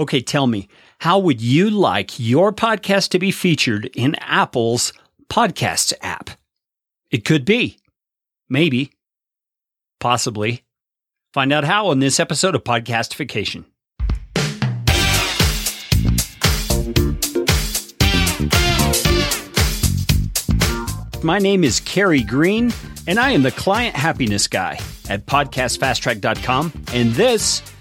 Okay, tell me, how would you like your podcast to be featured in Apple's Podcasts app? It could be. Maybe. Possibly. Find out how in this episode of Podcastification. My name is Carey Green, and I am the client happiness guy at podcastfasttrack.com, and this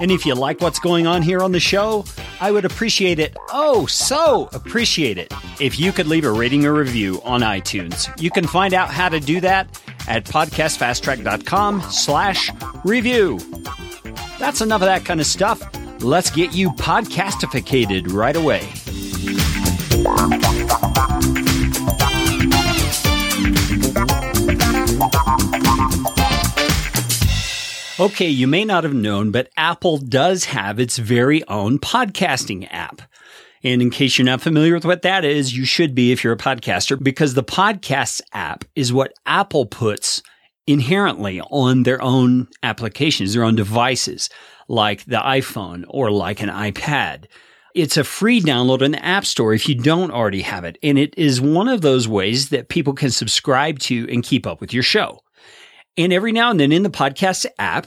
And if you like what's going on here on the show, I would appreciate it, oh, so appreciate it, if you could leave a rating or review on iTunes. You can find out how to do that at podcastfasttrack.com slash review. That's enough of that kind of stuff. Let's get you podcastificated right away. Okay, you may not have known, but Apple does have its very own podcasting app. And in case you're not familiar with what that is, you should be if you're a podcaster, because the Podcasts app is what Apple puts inherently on their own applications, their own devices, like the iPhone or like an iPad. It's a free download in the App Store if you don't already have it. And it is one of those ways that people can subscribe to and keep up with your show. And every now and then in the podcast app,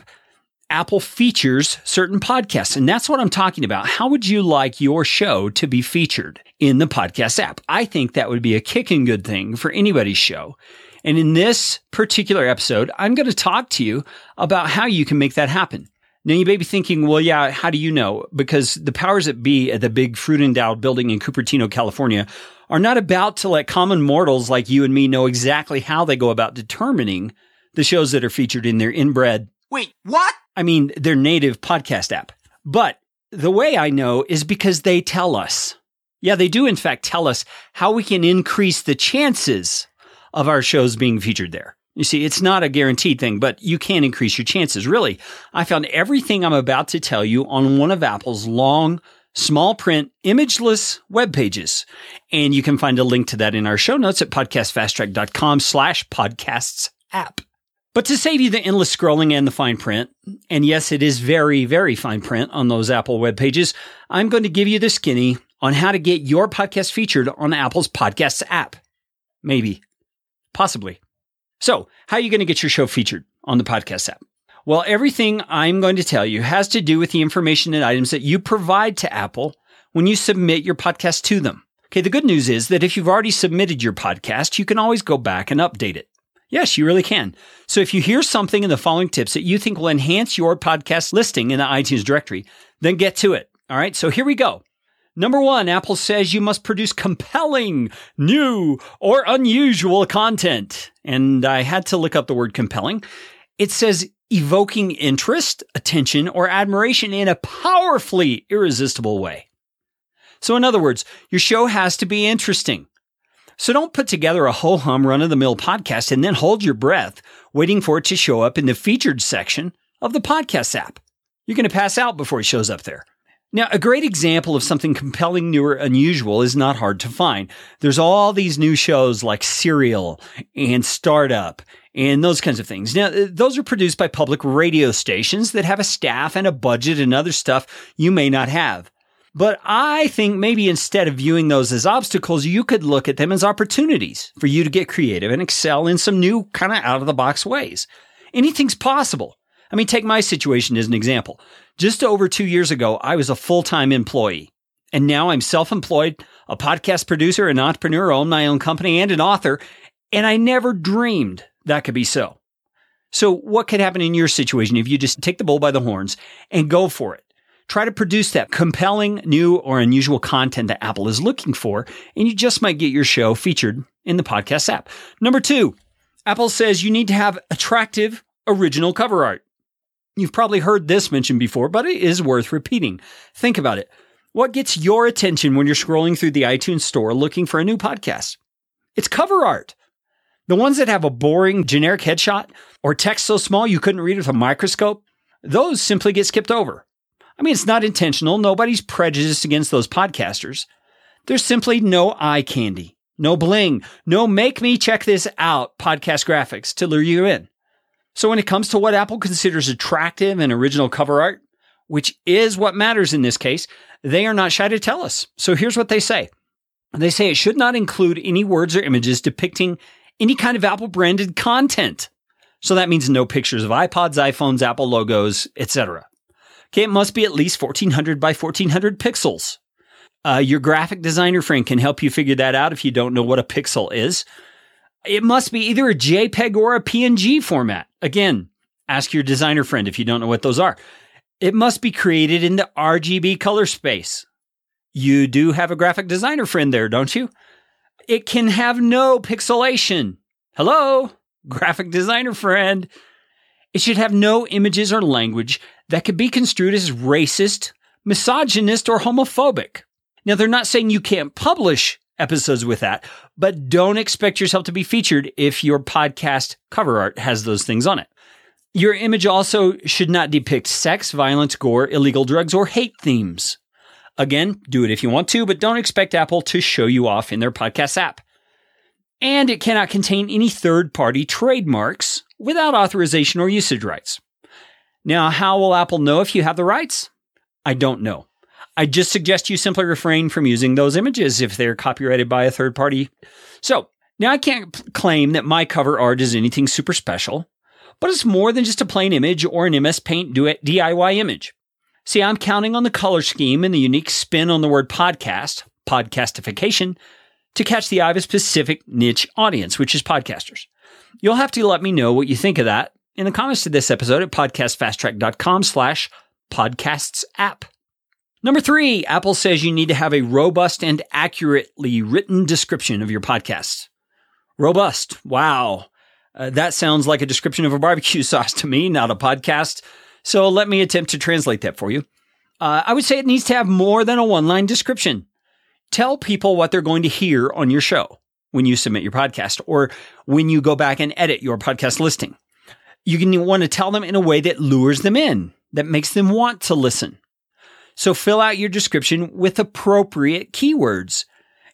Apple features certain podcasts. And that's what I'm talking about. How would you like your show to be featured in the podcast app? I think that would be a kicking good thing for anybody's show. And in this particular episode, I'm going to talk to you about how you can make that happen. Now, you may be thinking, well, yeah, how do you know? Because the powers that be at the big fruit endowed building in Cupertino, California, are not about to let common mortals like you and me know exactly how they go about determining the shows that are featured in their inbred. Wait, what? I mean, their native podcast app. But the way I know is because they tell us. Yeah, they do, in fact, tell us how we can increase the chances of our shows being featured there. You see, it's not a guaranteed thing, but you can increase your chances. Really, I found everything I'm about to tell you on one of Apple's long, small print, imageless web pages. And you can find a link to that in our show notes at podcastfasttrack.com slash podcasts app. But to save you the endless scrolling and the fine print, and yes, it is very, very fine print on those Apple web pages, I'm going to give you the skinny on how to get your podcast featured on Apple's Podcasts app. Maybe. Possibly. So, how are you going to get your show featured on the podcast app? Well, everything I'm going to tell you has to do with the information and items that you provide to Apple when you submit your podcast to them. Okay, the good news is that if you've already submitted your podcast, you can always go back and update it. Yes, you really can. So if you hear something in the following tips that you think will enhance your podcast listing in the iTunes directory, then get to it. All right. So here we go. Number one, Apple says you must produce compelling, new, or unusual content. And I had to look up the word compelling. It says evoking interest, attention, or admiration in a powerfully irresistible way. So in other words, your show has to be interesting. So don't put together a ho hum run of the mill podcast and then hold your breath waiting for it to show up in the featured section of the podcast app. You're going to pass out before it shows up there. Now, a great example of something compelling, new, or unusual is not hard to find. There's all these new shows like Serial and Startup and those kinds of things. Now, uh, those are produced by public radio stations that have a staff and a budget and other stuff you may not have. But I think maybe instead of viewing those as obstacles, you could look at them as opportunities for you to get creative and excel in some new kind of out of the box ways. Anything's possible. I mean, take my situation as an example. Just over two years ago, I was a full time employee. And now I'm self employed, a podcast producer, an entrepreneur, own my own company, and an author. And I never dreamed that could be so. So, what could happen in your situation if you just take the bull by the horns and go for it? Try to produce that compelling, new, or unusual content that Apple is looking for, and you just might get your show featured in the podcast app. Number two, Apple says you need to have attractive, original cover art. You've probably heard this mentioned before, but it is worth repeating. Think about it. What gets your attention when you're scrolling through the iTunes store looking for a new podcast? It's cover art. The ones that have a boring generic headshot or text so small you couldn't read it with a microscope, those simply get skipped over. I mean, it's not intentional. Nobody's prejudiced against those podcasters. There's simply no eye candy, no bling, no make me check this out podcast graphics to lure you in. So when it comes to what Apple considers attractive and original cover art, which is what matters in this case, they are not shy to tell us. So here's what they say. They say it should not include any words or images depicting any kind of Apple branded content. So that means no pictures of iPods, iPhones, Apple logos, etc. Okay, it must be at least 1400 by 1400 pixels. Uh, your graphic designer friend can help you figure that out if you don't know what a pixel is. It must be either a JPEG or a PNG format. Again, ask your designer friend if you don't know what those are. It must be created in the RGB color space. You do have a graphic designer friend there, don't you? It can have no pixelation. Hello, graphic designer friend. It should have no images or language that could be construed as racist, misogynist, or homophobic. Now, they're not saying you can't publish episodes with that, but don't expect yourself to be featured if your podcast cover art has those things on it. Your image also should not depict sex, violence, gore, illegal drugs, or hate themes. Again, do it if you want to, but don't expect Apple to show you off in their podcast app. And it cannot contain any third party trademarks without authorization or usage rights. Now, how will Apple know if you have the rights? I don't know. I just suggest you simply refrain from using those images if they're copyrighted by a third party. So, now I can't claim that my cover art is anything super special, but it's more than just a plain image or an MS Paint DIY image. See, I'm counting on the color scheme and the unique spin on the word podcast, podcastification, to catch the eye of a specific niche audience, which is podcasters. You'll have to let me know what you think of that in the comments to this episode at podcastfasttrack.com slash podcasts app. Number three, Apple says you need to have a robust and accurately written description of your podcast. Robust. Wow. Uh, that sounds like a description of a barbecue sauce to me, not a podcast. So let me attempt to translate that for you. Uh, I would say it needs to have more than a one line description. Tell people what they're going to hear on your show when you submit your podcast or when you go back and edit your podcast listing. You can want to tell them in a way that lures them in, that makes them want to listen. So fill out your description with appropriate keywords.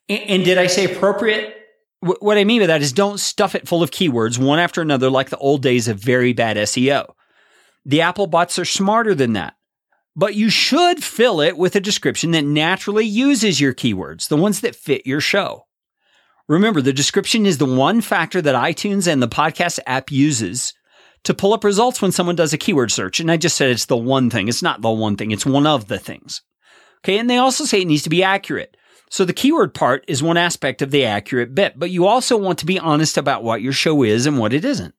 And did I say appropriate? What I mean by that is don't stuff it full of keywords one after another like the old days of very bad SEO. The Apple bots are smarter than that. But you should fill it with a description that naturally uses your keywords, the ones that fit your show. Remember, the description is the one factor that iTunes and the podcast app uses to pull up results when someone does a keyword search. And I just said it's the one thing. It's not the one thing. It's one of the things. Okay. And they also say it needs to be accurate. So the keyword part is one aspect of the accurate bit, but you also want to be honest about what your show is and what it isn't.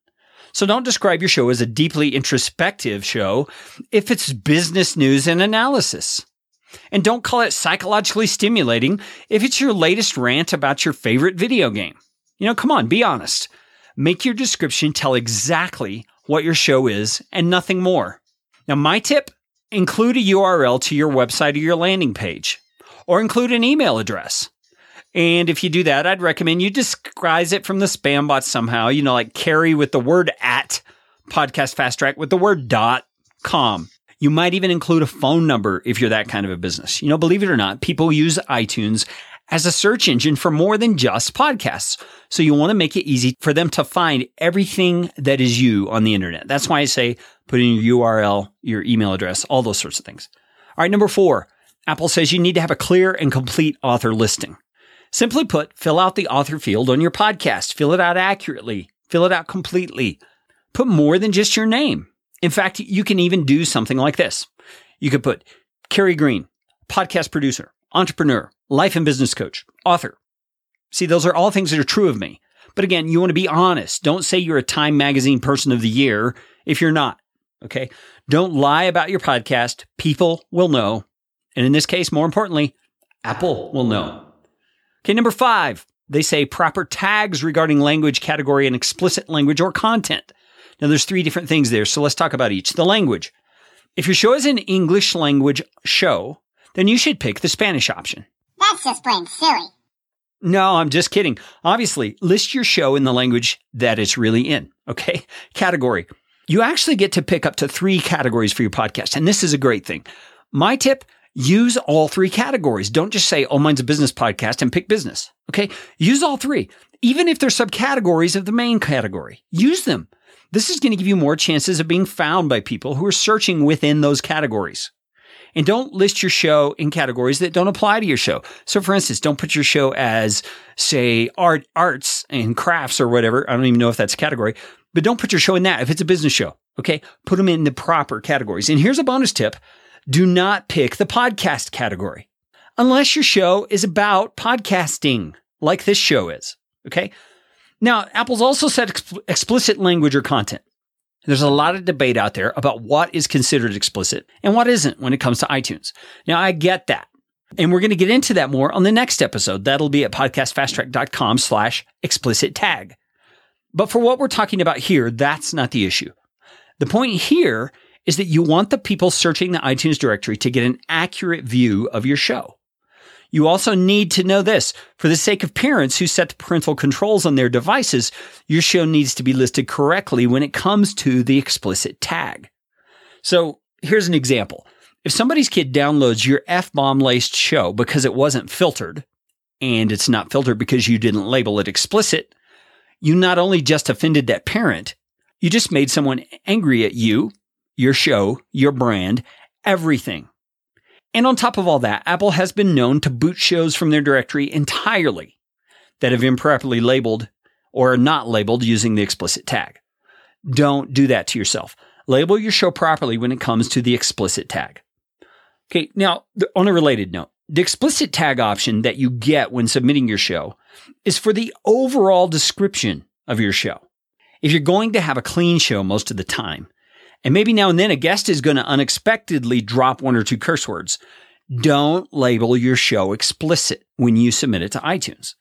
So don't describe your show as a deeply introspective show if it's business news and analysis. And don't call it psychologically stimulating if it's your latest rant about your favorite video game. You know, come on, be honest. Make your description tell exactly what your show is and nothing more. Now, my tip include a URL to your website or your landing page, or include an email address. And if you do that, I'd recommend you disguise it from the spam bot somehow, you know, like carey with the word at podcast fast track with the word dot com. You might even include a phone number if you're that kind of a business. You know, believe it or not, people use iTunes as a search engine for more than just podcasts. So you want to make it easy for them to find everything that is you on the internet. That's why I say put in your URL, your email address, all those sorts of things. All right. Number four, Apple says you need to have a clear and complete author listing. Simply put, fill out the author field on your podcast. Fill it out accurately. Fill it out completely. Put more than just your name. In fact, you can even do something like this. You could put Carey Green, podcast producer, entrepreneur, life and business coach, author. See, those are all things that are true of me. But again, you want to be honest. Don't say you're a Time Magazine person of the year if you're not. Okay. Don't lie about your podcast. People will know. And in this case, more importantly, Apple will know. Okay. Number five, they say proper tags regarding language category and explicit language or content. Now, there's three different things there. So let's talk about each. The language. If your show is an English language show, then you should pick the Spanish option. That's just plain silly. No, I'm just kidding. Obviously, list your show in the language that it's really in. Okay. Category. You actually get to pick up to three categories for your podcast. And this is a great thing. My tip, use all three categories. Don't just say, oh, mine's a business podcast and pick business. Okay. Use all three. Even if they're subcategories of the main category, use them. This is going to give you more chances of being found by people who are searching within those categories. And don't list your show in categories that don't apply to your show. So for instance, don't put your show as, say, art, arts and crafts or whatever. I don't even know if that's a category, but don't put your show in that if it's a business show. Okay. Put them in the proper categories. And here's a bonus tip. Do not pick the podcast category unless your show is about podcasting like this show is. Okay. Now, Apple's also said exp- explicit language or content. There's a lot of debate out there about what is considered explicit and what isn't when it comes to iTunes. Now, I get that. And we're going to get into that more on the next episode. That'll be at podcastfasttrack.com slash explicit tag. But for what we're talking about here, that's not the issue. The point here is that you want the people searching the iTunes directory to get an accurate view of your show. You also need to know this. For the sake of parents who set the parental controls on their devices, your show needs to be listed correctly when it comes to the explicit tag. So here's an example. If somebody's kid downloads your F bomb laced show because it wasn't filtered, and it's not filtered because you didn't label it explicit, you not only just offended that parent, you just made someone angry at you, your show, your brand, everything. And on top of all that, Apple has been known to boot shows from their directory entirely that have improperly labeled or are not labeled using the explicit tag. Don't do that to yourself. Label your show properly when it comes to the explicit tag. Okay, now on a related note, the explicit tag option that you get when submitting your show is for the overall description of your show. If you're going to have a clean show most of the time, and maybe now and then a guest is going to unexpectedly drop one or two curse words. Don't label your show explicit when you submit it to iTunes.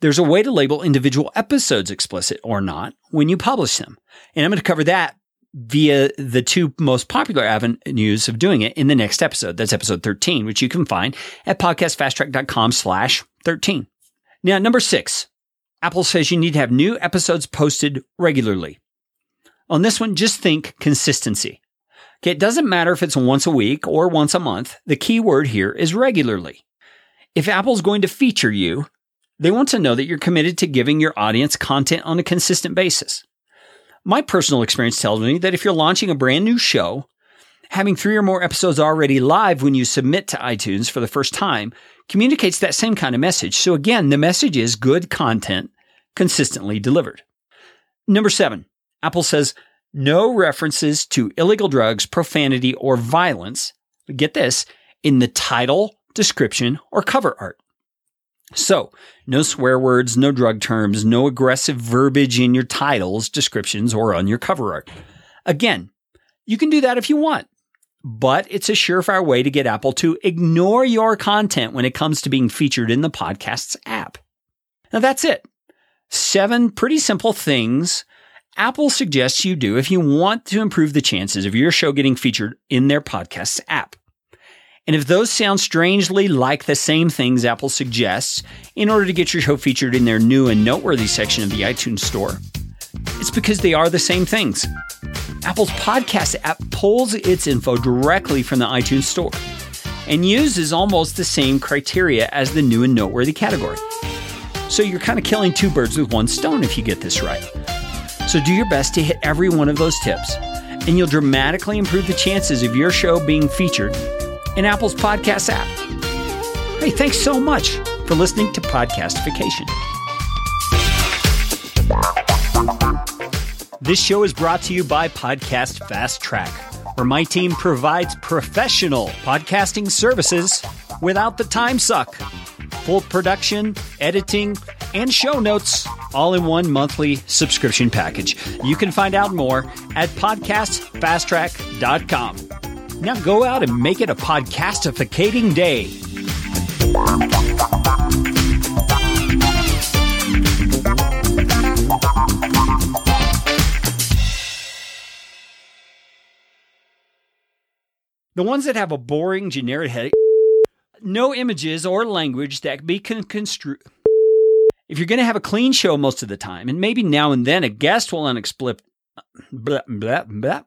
There's a way to label individual episodes explicit or not when you publish them. And I'm going to cover that via the two most popular avenues of doing it in the next episode. That's episode 13, which you can find at podcastfasttrack.com slash 13. Now, number six, Apple says you need to have new episodes posted regularly. On this one, just think consistency. Okay, it doesn't matter if it's once a week or once a month. The key word here is regularly. If Apple's going to feature you, they want to know that you're committed to giving your audience content on a consistent basis. My personal experience tells me that if you're launching a brand new show, having three or more episodes already live when you submit to iTunes for the first time communicates that same kind of message. So again, the message is good content consistently delivered. Number seven, Apple says no references to illegal drugs, profanity, or violence, get this, in the title, description, or cover art. So, no swear words, no drug terms, no aggressive verbiage in your titles, descriptions, or on your cover art. Again, you can do that if you want, but it's a surefire way to get Apple to ignore your content when it comes to being featured in the podcast's app. Now that's it. Seven pretty simple things Apple suggests you do if you want to improve the chances of your show getting featured in their podcasts app. And if those sound strangely like the same things Apple suggests in order to get your show featured in their new and noteworthy section of the iTunes Store, it's because they are the same things. Apple's podcast app pulls its info directly from the iTunes Store and uses almost the same criteria as the new and noteworthy category. So you're kind of killing two birds with one stone if you get this right. So do your best to hit every one of those tips, and you'll dramatically improve the chances of your show being featured in Apple's podcast app. Hey, thanks so much for listening to Podcastification. This show is brought to you by Podcast Fast Track, where my team provides professional podcasting services without the time suck. Full production, editing, and show notes all in one monthly subscription package. You can find out more at podcastfasttrack.com. Now go out and make it a podcastificating day. The ones that have a boring, generic headache no images or language that be con- construed. If you're going to have a clean show most of the time, and maybe now and then a guest will unexplain, blah, blah, blah,